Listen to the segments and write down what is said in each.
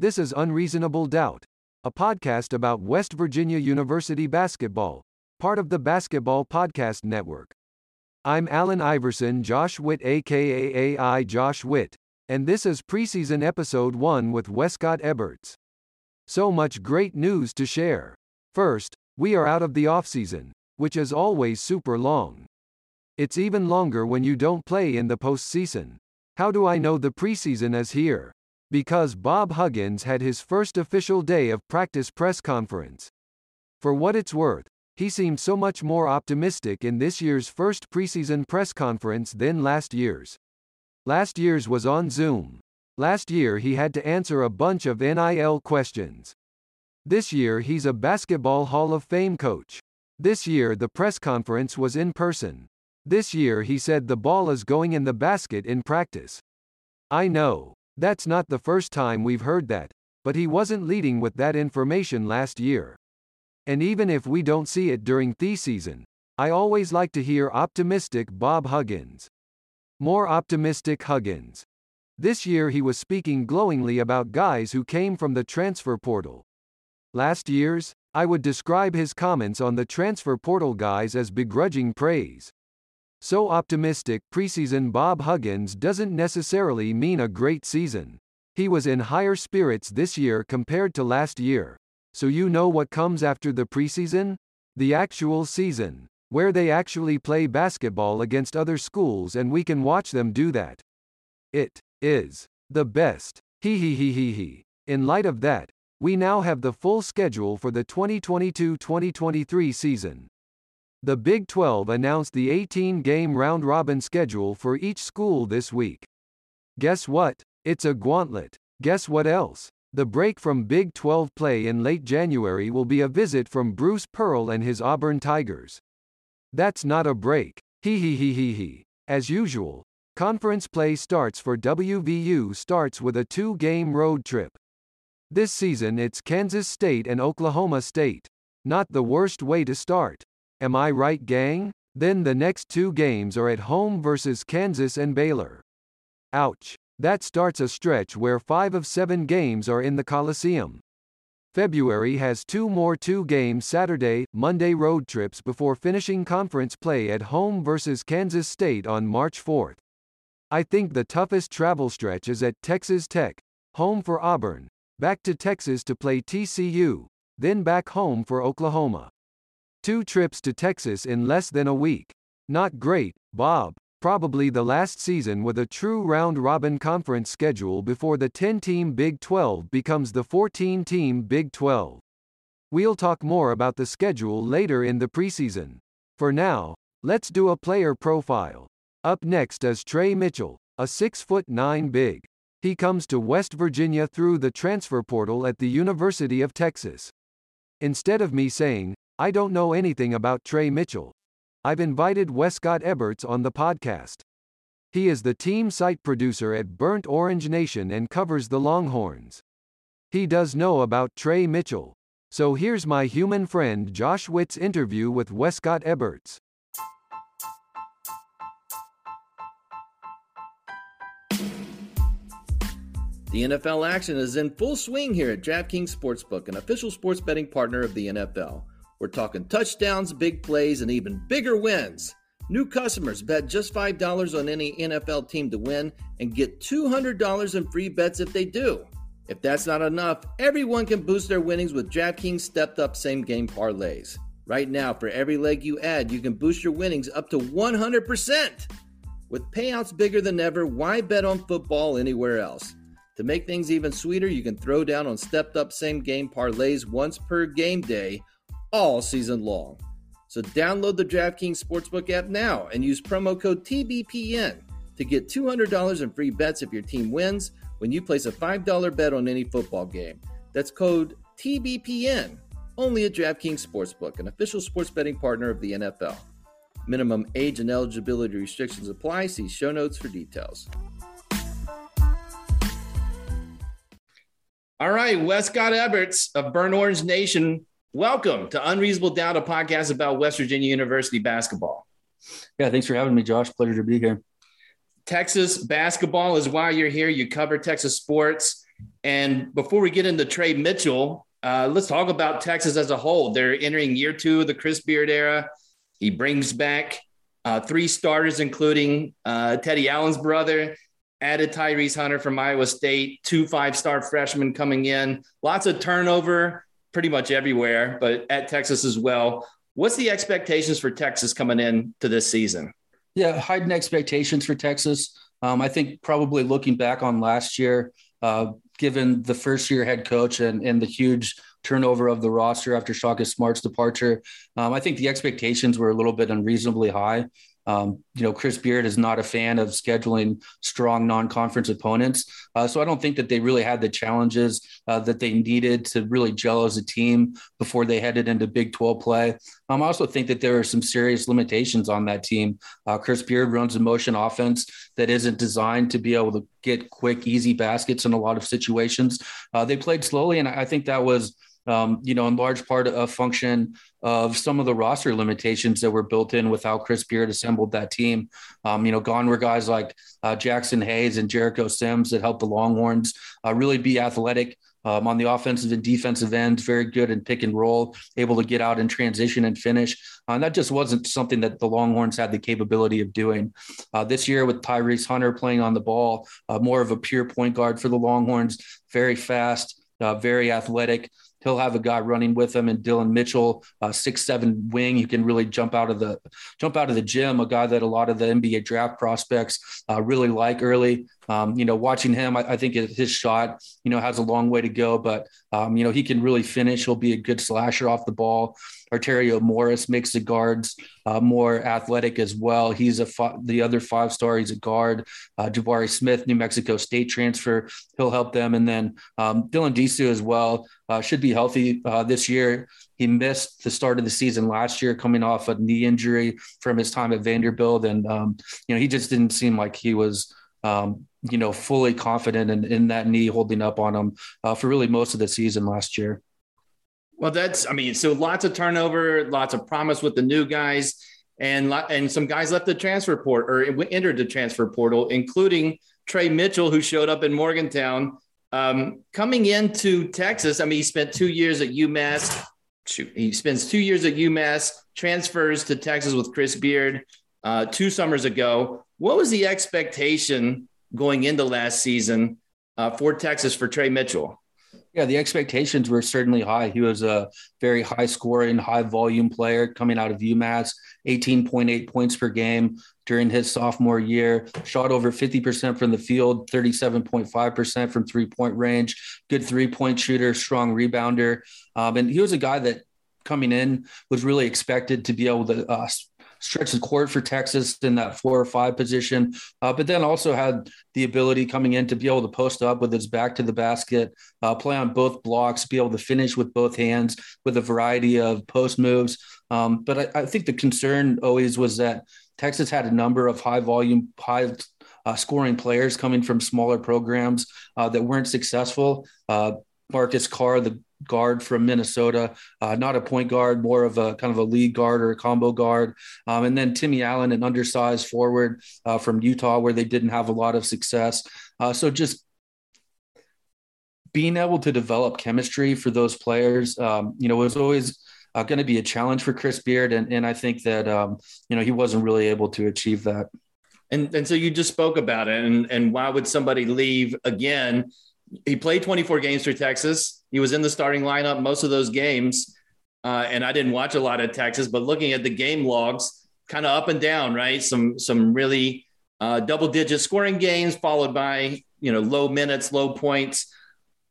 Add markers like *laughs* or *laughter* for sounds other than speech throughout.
This is Unreasonable Doubt, a podcast about West Virginia University basketball, part of the Basketball Podcast Network. I'm Allen Iverson, Josh Witt, aka AI Josh Witt, and this is preseason episode 1 with Wescott Eberts. So much great news to share. First, we are out of the offseason, which is always super long. It's even longer when you don't play in the postseason. How do I know the preseason is here? Because Bob Huggins had his first official day of practice press conference. For what it's worth, he seemed so much more optimistic in this year's first preseason press conference than last year's. Last year's was on Zoom. Last year he had to answer a bunch of NIL questions. This year he's a Basketball Hall of Fame coach. This year the press conference was in person. This year he said the ball is going in the basket in practice. I know. That's not the first time we've heard that, but he wasn't leading with that information last year. And even if we don't see it during the season, I always like to hear optimistic Bob Huggins. More optimistic Huggins. This year he was speaking glowingly about guys who came from the transfer portal. Last year's, I would describe his comments on the transfer portal guys as begrudging praise. So optimistic preseason Bob Huggins doesn't necessarily mean a great season. He was in higher spirits this year compared to last year. So you know what comes after the preseason? The actual season, where they actually play basketball against other schools and we can watch them do that. It is the best. He he he he he. In light of that, we now have the full schedule for the 2022-2023 season. The Big 12 announced the 18-game round-robin schedule for each school this week. Guess what? It's a gauntlet. Guess what else? The break from Big 12 play in late January will be a visit from Bruce Pearl and his Auburn Tigers. That's not a break. He he he he he. As usual, conference play starts for WVU starts with a two-game road trip. This season it's Kansas State and Oklahoma State. Not the worst way to start. Am I right, gang? Then the next two games are at home versus Kansas and Baylor. Ouch. That starts a stretch where five of seven games are in the Coliseum. February has two more two game Saturday, Monday road trips before finishing conference play at home versus Kansas State on March 4th. I think the toughest travel stretch is at Texas Tech, home for Auburn, back to Texas to play TCU, then back home for Oklahoma. Two trips to Texas in less than a week. Not great, Bob. probably the last season with a true round robin conference schedule before the 10 team Big 12 becomes the 14 team Big 12. We'll talk more about the schedule later in the preseason. For now, let's do a player profile. Up next is Tre Mitchell, a 6 foot 9 big. He comes to West Virginia through the transfer portal at the University of Texas. Instead of me saying, I don't know anything about Tre Mitchell, I've invited Wescott Eberts on the podcast. He is the team site producer at Burnt Orange Nation and covers the Longhorns. He does know about Tre Mitchell. So here's my human friend Josh Witt's interview with Wescott Eberts. The NFL action is in full swing here at DraftKings Sportsbook, an official sports betting partner of the NFL. We're talking touchdowns, big plays, and even bigger wins. New customers bet just $5 on any NFL team to win and get $200 in free bets if they do. If that's not enough, everyone can boost their winnings with DraftKings stepped up same game parlays. Right now, for every leg you add, you can boost your winnings up to 100%. With payouts bigger than ever, why bet on football anywhere else? To make things even sweeter, you can throw down on stepped up same game parlays once per game day all season long. So download the DraftKings Sportsbook app now and use promo code TBPN to get $200 in free bets if your team wins when you place a $5 bet on any football game. That's code TBPN only at DraftKings Sportsbook, an official sports betting partner of the NFL. Minimum age and eligibility restrictions apply. See show notes for details. All right, Wescott Eberts of Burnt Orange Nation Welcome to Unreasonable Doubt, a podcast about West Virginia University basketball. Yeah, thanks for having me, Josh. Pleasure to be here. Texas basketball is why you're here. You cover Texas sports. And before we get into Tre Mitchell, uh, let's talk about Texas as a whole. They're entering year two of the Chris Beard era. He brings back uh, three starters, including uh, Teddy Allen's brother, added Tyrese Hunter from Iowa State, two five star freshmen coming in, lots of turnover pretty much everywhere, but at Texas as well. What's the expectations for Texas coming in to this season? Yeah, heightened expectations for Texas. Um, I think probably looking back on last year, uh, given the first year head coach and, and the huge turnover of the roster after Shaka Smart's departure, um, I think the expectations were a little bit unreasonably high. Um, you know, Chris Beard is not a fan of scheduling strong non-conference opponents, uh, so I don't think that they really had the challenges uh, that they needed to really gel as a team before they headed into Big 12 play. Um, I also think that there are some serious limitations on that team. Uh, Chris Beard runs a motion offense that isn't designed to be able to get quick, easy baskets in a lot of situations. Uh, they played slowly, and I think that was um, you know, in large part a function of some of the roster limitations that were built in with how Chris Beard assembled that team. Um, you know, gone were guys like uh, Jaxson Hayes and Jericho Sims that helped the Longhorns uh, really be athletic. Um, on the offensive and defensive ends, very good in pick and roll, able to get out and transition and finish. Uh, and that just wasn't something that the Longhorns had the capability of doing. Uh, this year, with Tyrese Hunter playing on the ball, uh, more of a pure point guard for the Longhorns, very fast, uh, very athletic. He'll have a guy running with him, and Dillon Mitchell, uh, six seven wing, you can really jump out of the jump out of the gym. A guy that a lot of the NBA draft prospects uh, really like early. Um, you know, watching him, I, I, think his shot, you know, has a long way to go, but um, you know he can really finish. He'll be a good slasher off the ball. Arterio Morris makes the guards uh, more athletic as well. He's a fi- the other five star. He's a guard. Uh, Jabari Smith, New Mexico State transfer. He'll help them, and then um, Dylan Disu as well uh, should be healthy uh, this year. He missed the start of the season last year, coming off a knee injury from his time at Vanderbilt, and um, you know he just didn't seem like he was um, you know, fully confident in, in that knee holding up on him uh, for really most of the season last year. Well, that's, I mean, so lots of turnover, lots of promise with the new guys, and and some guys left the transfer port or entered the transfer portal, including Tre Mitchell, who showed up in Morgantown. Um, coming into Texas, I mean, he spent two years at UMass. Shoot, he spends two years at UMass, transfers to Texas with Chris Beard uh, two summers ago. What was the expectation going into last season uh, for Texas for Tre Mitchell? Yeah, the expectations were certainly high. He was a very high scoring, high volume player coming out of UMass, 18.8 points per game during his sophomore year, shot over 50% from the field, 37.5% from three point range, good three point shooter, strong rebounder. Um, and he was a guy that coming in was really expected to be able to uh, stretch the court for Texas in that four or five position, uh, but then also had the ability coming in to be able to post up with his back to the basket, uh, play on both blocks, be able to finish with both hands with a variety of post moves. Um, but I, I think the concern always was that Texas had a number of high volume, high uh, scoring players coming from smaller programs uh, that weren't successful. Uh, Marcus Carr, the guard from Minnesota, uh, not a point guard, more of a kind of a lead guard or a combo guard. Um, and then Timmy Allen, an undersized forward uh, from Utah, where they didn't have a lot of success. Uh, so just being able to develop chemistry for those players, um, you know, was always uh, going to be a challenge for Chris Beard. And, and I think that, um, you know, he wasn't really able to achieve that. And, and so you just spoke about it. And, and why would somebody leave again? He played 24 games for Texas he was in the starting lineup most of those games. Uh, and I didn't watch a lot of Texas, but looking at the game logs, kind of up and down, right? Some some really uh, double digit scoring games, followed by you know low minutes, low points.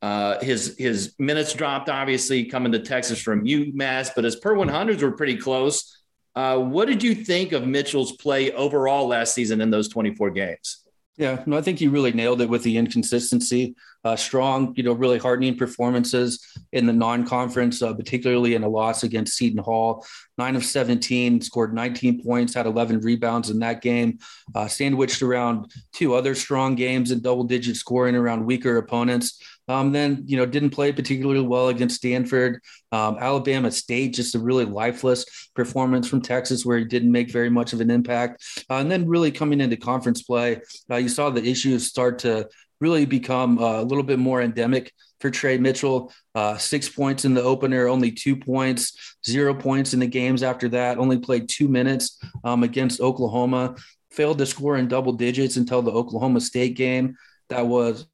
Uh, his his minutes dropped, obviously coming to Texas from UMass, but his per 100s were pretty close. Uh, what did you think of Mitchell's play overall last season in those 24 games? Yeah, no, I think you really nailed it with the inconsistency. Uh, strong, you know, really heartening performances in the non-conference, uh, particularly in a loss against Seton Hall. Nine of 17, scored 19 points, had 11 rebounds in that game. Uh, sandwiched around two other strong games in double-digit scoring around weaker opponents. Um, then, you know, didn't play particularly well against Stanford. Um, Alabama State, just a really lifeless performance from Texas where he didn't make very much of an impact. Uh, and then really coming into conference play, uh, you saw the issues start to really become uh, a little bit more endemic for Tre Mitchell. Uh, six points in the opener, only two points, zero points in the games after that, only played two minutes um, against Oklahoma, failed to score in double digits until the Oklahoma State game. That was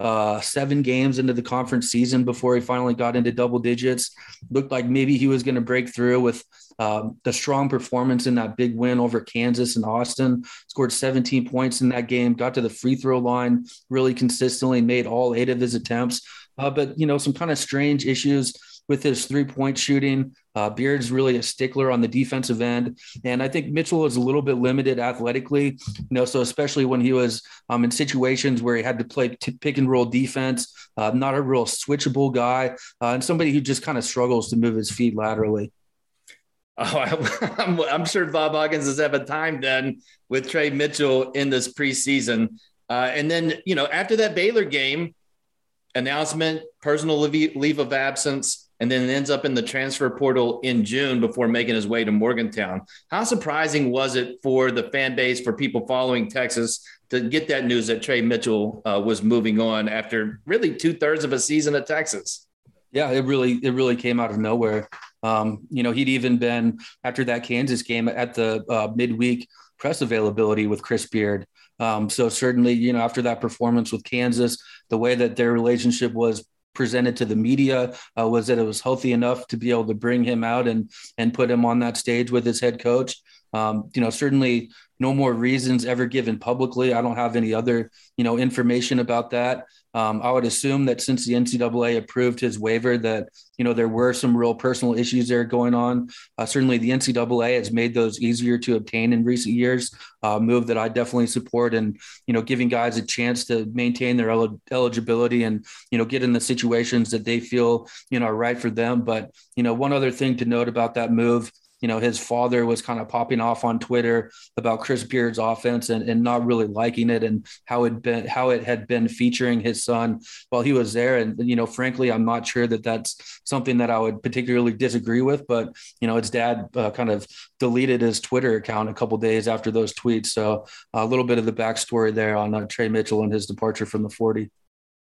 uh, seven games into the conference season before he finally got into double digits. Looked like maybe he was going to break through with um, the strong performance in that big win over Kansas and Austin. Scored 17 points in that game, got to the free throw line really consistently, made all eight of his attempts. Uh, but, you know, some kind of strange issues with his three point shooting. Uh, Beard's really a stickler on the defensive end, and I think Mitchell is a little bit limited athletically. You know, so especially when he was um, in situations where he had to play t- pick and roll defense, uh, not a real switchable guy, uh, and somebody who just kind of struggles to move his feet laterally. Oh, *laughs* I'm, I'm, sure Bob Huggins is having time then with Tre Mitchell in this preseason. Uh, and then, you know, after that Baylor game, announcement, personal leave, leave of absence, and then ends up in the transfer portal in June before making his way to Morgantown. How surprising was it for the fan base, for people following Texas, to get that news that Tre Mitchell uh, was moving on after really two thirds of a season at Texas? Yeah, it really it really came out of nowhere. Um, you know, he'd even been after that Kansas game at the uh, midweek press availability with Chris Beard. Um, so certainly, you know, after that performance with Kansas, the way that their relationship was presented to the media uh, was that it was healthy enough to be able to bring him out and and put him on that stage with his head coach. Um, you know, certainly no more reasons ever given publicly. I don't have any other you know information about that. Um, I would assume that since the NCAA approved his waiver, that you know there were some real personal issues there going on. Uh, certainly, the NCAA has made those easier to obtain in recent years. Uh, move that I definitely support, and you know, giving guys a chance to maintain their el- eligibility and you know get in the situations that they feel you know are right for them. But you know, one other thing to note about that move you know, his father was kind of popping off on Twitter about Chris Beard's offense and, and not really liking it and how it been how it had been featuring his son while he was there. And you know, frankly, I'm not sure that that's something that I would particularly disagree with. But you know, his dad uh, kind of deleted his Twitter account a couple days after those tweets. So a little bit of the backstory there on uh, Tre Mitchell and his departure from the 40.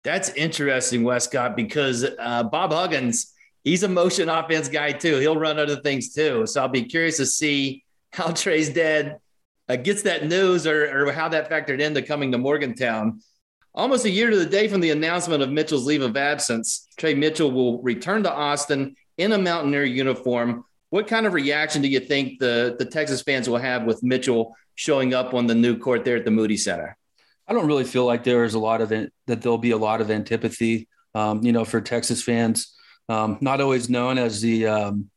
That's interesting, Wescott, because uh, Bob Huggins he's a motion offense guy too. He'll run other things too. So I'll be curious to see how *laughs* Tre's dad uh, gets that news or, or how that factored into coming to Morgantown. Almost a year to the day from the announcement of Mitchell's leave of absence, Tre Mitchell will return to Austin in a Mountaineer uniform. What kind of reaction do you think the, the Texas fans will have with Mitchell showing up on the new court there at the Moody Center? I don't really feel like there is a lot of that there'll be a lot of antipathy, um, you know, for Texas fans. Um, not always known as the um,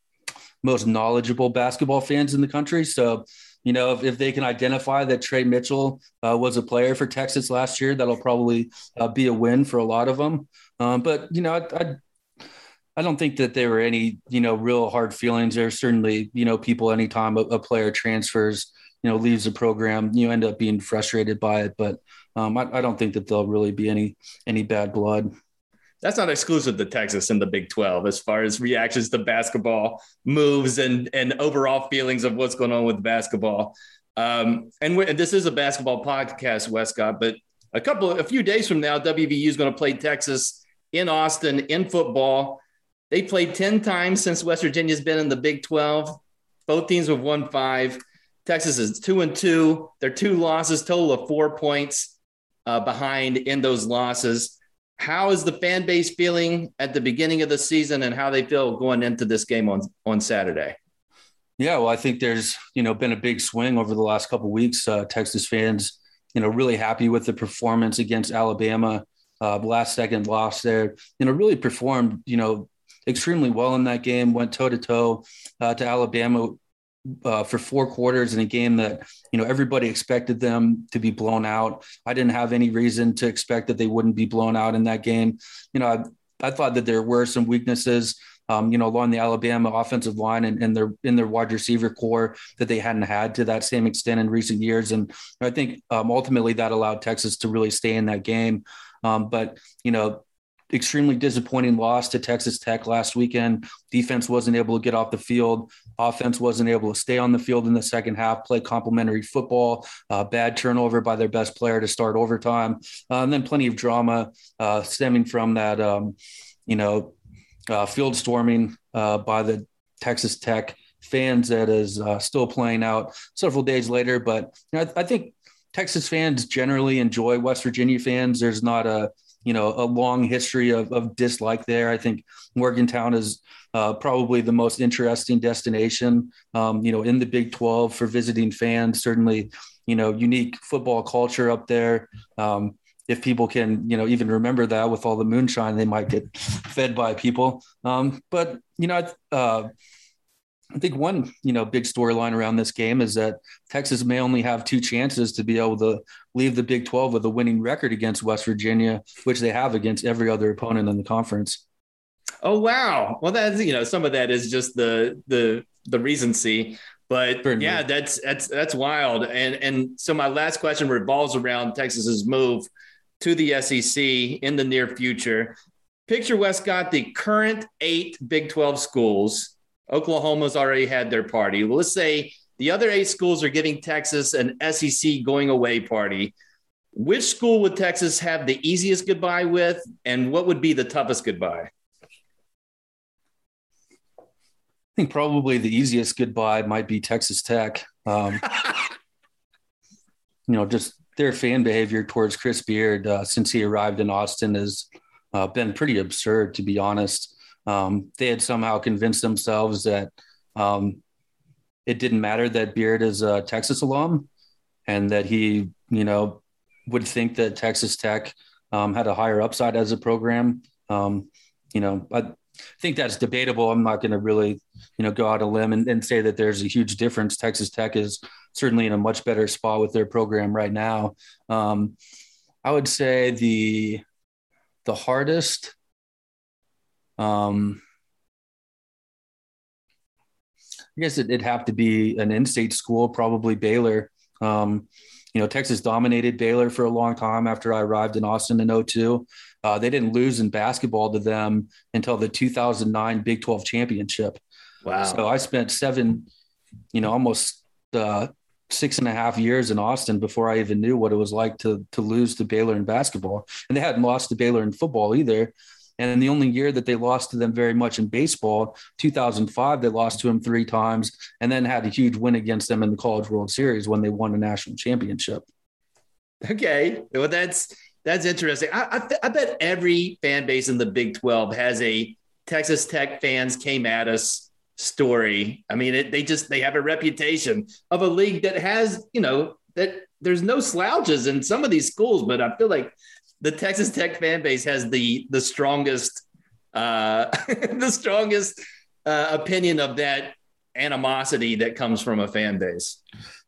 most knowledgeable basketball fans in the country. So, you know, if, if they can identify that Tre Mitchell uh, was a player for Texas last year, that'll probably uh, be a win for a lot of them. Um, but you know, I, I I don't think that there were any, you know, real hard feelings. There's certainly, you know, people anytime a, a player transfers, you know, leaves the program, you end up being frustrated by it. But um, I, I, don't think that there'll really be any any bad blood. That's not exclusive to Texas and the Big 12 as far as reactions to basketball moves and and overall feelings of what's going on with basketball. Um, and, and this is a basketball podcast, Wescott, but a couple a few days from now, WVU is going to play Texas in Austin in football. They played 10 times since West Virginia's been in the Big 12. Both teams have won five. Texas is two and two. Their two losses, total of four points uh, behind in those losses. How is the fan base feeling at the beginning of the season and how they feel going into this game on, on Saturday? Yeah, well, I think there's, you know, been a big swing over the last couple weeks. Uh, Texas fans, you know, really happy with the performance against Alabama. Uh, last second loss there, you know, really performed, you know, extremely well in that game. Went toe to toe to Alabama uh, for four quarters in a game that you know everybody expected them to be blown out. I didn't have any reason to expect that they wouldn't be blown out in that game. You know, I, I thought that there were some weaknesses. Um, you know, along the Alabama offensive line and, and, their in their wide receiver corps that they hadn't had to that same extent in recent years. And I think um, ultimately that allowed Texas to really stay in that game. Um, but you know, extremely disappointing loss to Texas Tech last weekend. Defense wasn't able to get off the field. Offense wasn't able to stay on the field in the second half, play complementary football, uh, bad turnover by their best player to start overtime. Uh, and then plenty of drama uh, stemming from that, um, you know, uh, field storming uh, by the Texas Tech fans that is uh, still playing out several days later. But you know, I, I think Texas fans generally enjoy West Virginia fans. There's not a you know a long history of, of dislike there. I think Morgantown is uh, probably the most interesting destination, um, you know, in the Big 12 for visiting fans. Certainly, you know, unique football culture up there. Um, if people can, you know, even remember that with all the moonshine they might get fed by people. Um, but you know, uh, I think one, you know, big storyline around this game is that Texas may only have two chances to be able to leave the Big 12 with a winning record against West Virginia, which they have against every other opponent in the conference. Oh wow! Well, that's you know some of that is just the the the recency, but yeah, that's that's that's wild. And and so my last question revolves around Texas's move to the SEC in the near future. Picture Wescott the current eight Big 12 schools Oklahoma's already had their party. Well, let's say the other eight schools are giving Texas an SEC going away party. Which school would Texas have the easiest goodbye with, and what would be the toughest goodbye? I think probably the easiest goodbye might be Texas Tech. Um, *laughs* you know, just their fan behavior towards Chris Beard uh, since he arrived in Austin has uh, been pretty absurd, to be honest um, they had somehow convinced themselves that um, it didn't matter that Beard is a Texas alum and that he, you know, would think that Texas Tech um, had a higher upside as a program. Um, you know, I think that's debatable. I'm not going to really, you know, go out a limb and, and, say that there's a huge difference. Texas Tech is certainly in a much better spot with their program right now. Um, I would say the the hardest um, I guess it, would have to be an in-state school, probably Baylor. Um, you know, Texas dominated Baylor for a long time after I arrived in Austin in 02. Uh, they didn't lose in basketball to them until the 2009 Big 12 championship. Wow. So I spent seven, you know, almost uh, six and a half years in Austin before I even knew what it was like to, to lose to Baylor in basketball. And they hadn't lost to Baylor in football either. And the only year that they lost to them very much in baseball, 2005, they lost to them three times and then had a huge win against them in the College World Series when they won a national championship. Okay. Well, that's, that's interesting. I, I, I bet every fan base in the Big 12 has a Texas Tech fans came at us story. I mean, it, they just they have a reputation of a league that has, you know, that there's no slouches in some of these schools, but I feel like the Texas Tech fan base has the the strongest uh *laughs* the strongest uh, opinion of that animosity that comes from a fan base.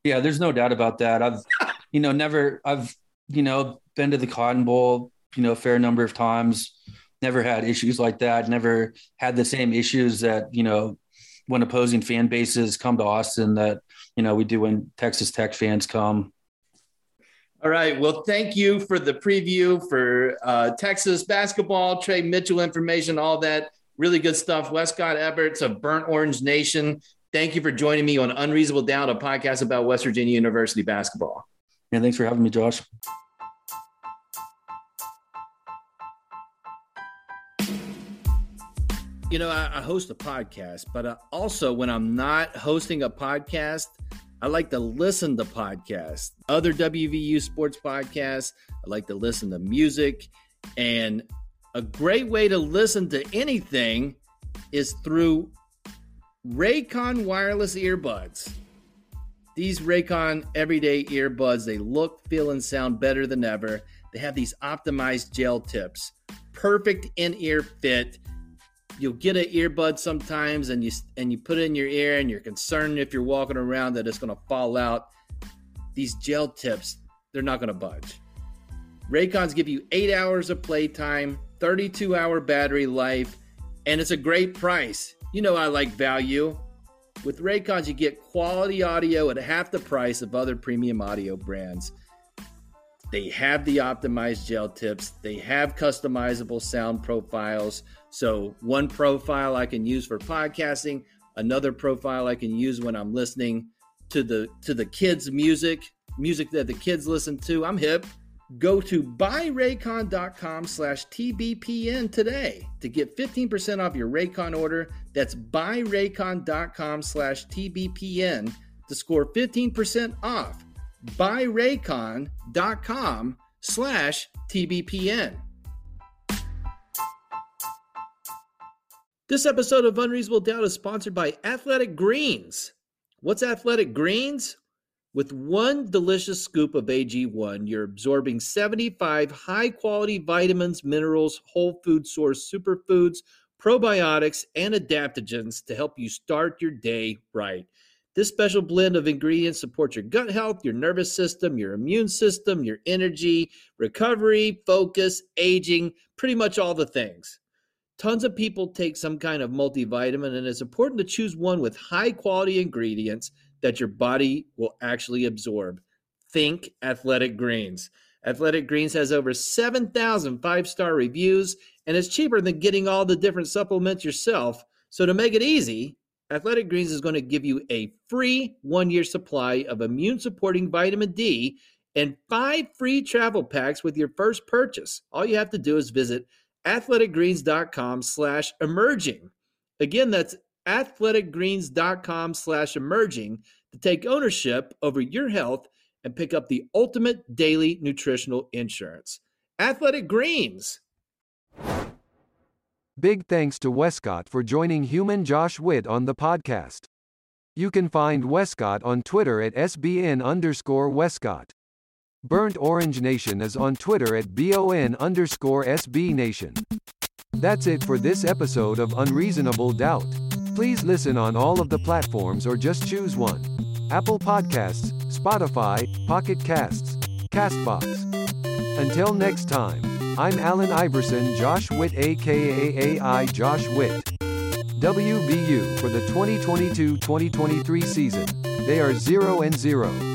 Yeah, there's no doubt about that. I've *laughs* you know never I've you know been to the Cotton Bowl, you know, a fair number of times. Never had issues like that. Never had the same issues that you know when opposing fan bases come to Austin that you know we do when Texas Tech fans come. All right. Well, thank you for the preview for uh, Texas basketball, Tre Mitchell information, all that really good stuff. Wescott Eberts of Burnt Orange Nation. Thank you for joining me on Unreasonable Doubt, a podcast about West Virginia University basketball. Yeah, thanks for having me, Josh. You know, I, I host a podcast, but I also, when I'm not hosting a podcast, I like to listen to podcasts, other WVU sports podcasts. I like to listen to music. And a great way to listen to anything is through Raycon wireless earbuds. These Raycon everyday earbuds, they look, feel, and sound better than ever. They have these optimized gel tips, perfect in-ear fit. You'll get an earbud sometimes and you and you put it in your ear and you're concerned if you're walking around that it's going to fall out. These gel tips, they're not going to budge. Raycons give you 8 hours of playtime, 32 hour battery life, and it's a great price. You know I like value. With Raycons, you get quality audio at half the price of other premium audio brands. They have the optimized gel tips, they have customizable sound profiles. So, one profile I can use for podcasting, another profile I can use when I'm listening to the to the kids music, music that the kids listen to. I'm hip. Go to buyraycon.com slash TBPN today to get 15% off your Raycon order. That's buyraycon.com slash TBPN to score 15% off. Buyraycon.com slash TBPN. This episode of Unreasonable Doubt is sponsored by Athletic Greens. What's Athletic Greens? With one delicious scoop of AG1, you're absorbing 75 high quality vitamins, minerals, whole food source superfoods, probiotics, and adaptogens to help you start your day right. This special blend of ingredients supports your gut health, your nervous system, your immune system, your energy, recovery, focus, aging, pretty much all the things. Tons of people take some kind of multivitamin, and it's important to choose one with high quality ingredients that your body will actually absorb. Think Athletic Greens. Athletic Greens has over 7,000 five star reviews and it's cheaper than getting all the different supplements yourself. So, to make it easy, Athletic Greens is going to give you a free one year supply of immune supporting vitamin D and five free travel packs with your first purchase. All you have to do is visit athleticgreens.com slash emerging. Again, that's athleticgreens.com slash emerging to take ownership over your health and pick up the ultimate daily nutritional insurance. Athletic Greens. Big thanks to Wescott for joining human Josh Witt on the podcast. You can find Wescott on Twitter at SBN underscore Wescott. Burnt Orange Nation is on Twitter at BON underscore SB Nation. That's it for this episode of Unreasonable Doubt. Please listen on all of the platforms or just choose one. Apple Podcasts, Spotify, Pocket Casts, Castbox. Until next time, I'm Allen Iverson, Josh Witt, aka AI Josh Witt. WVU for the 2022-2023 season. They are 0 and 0.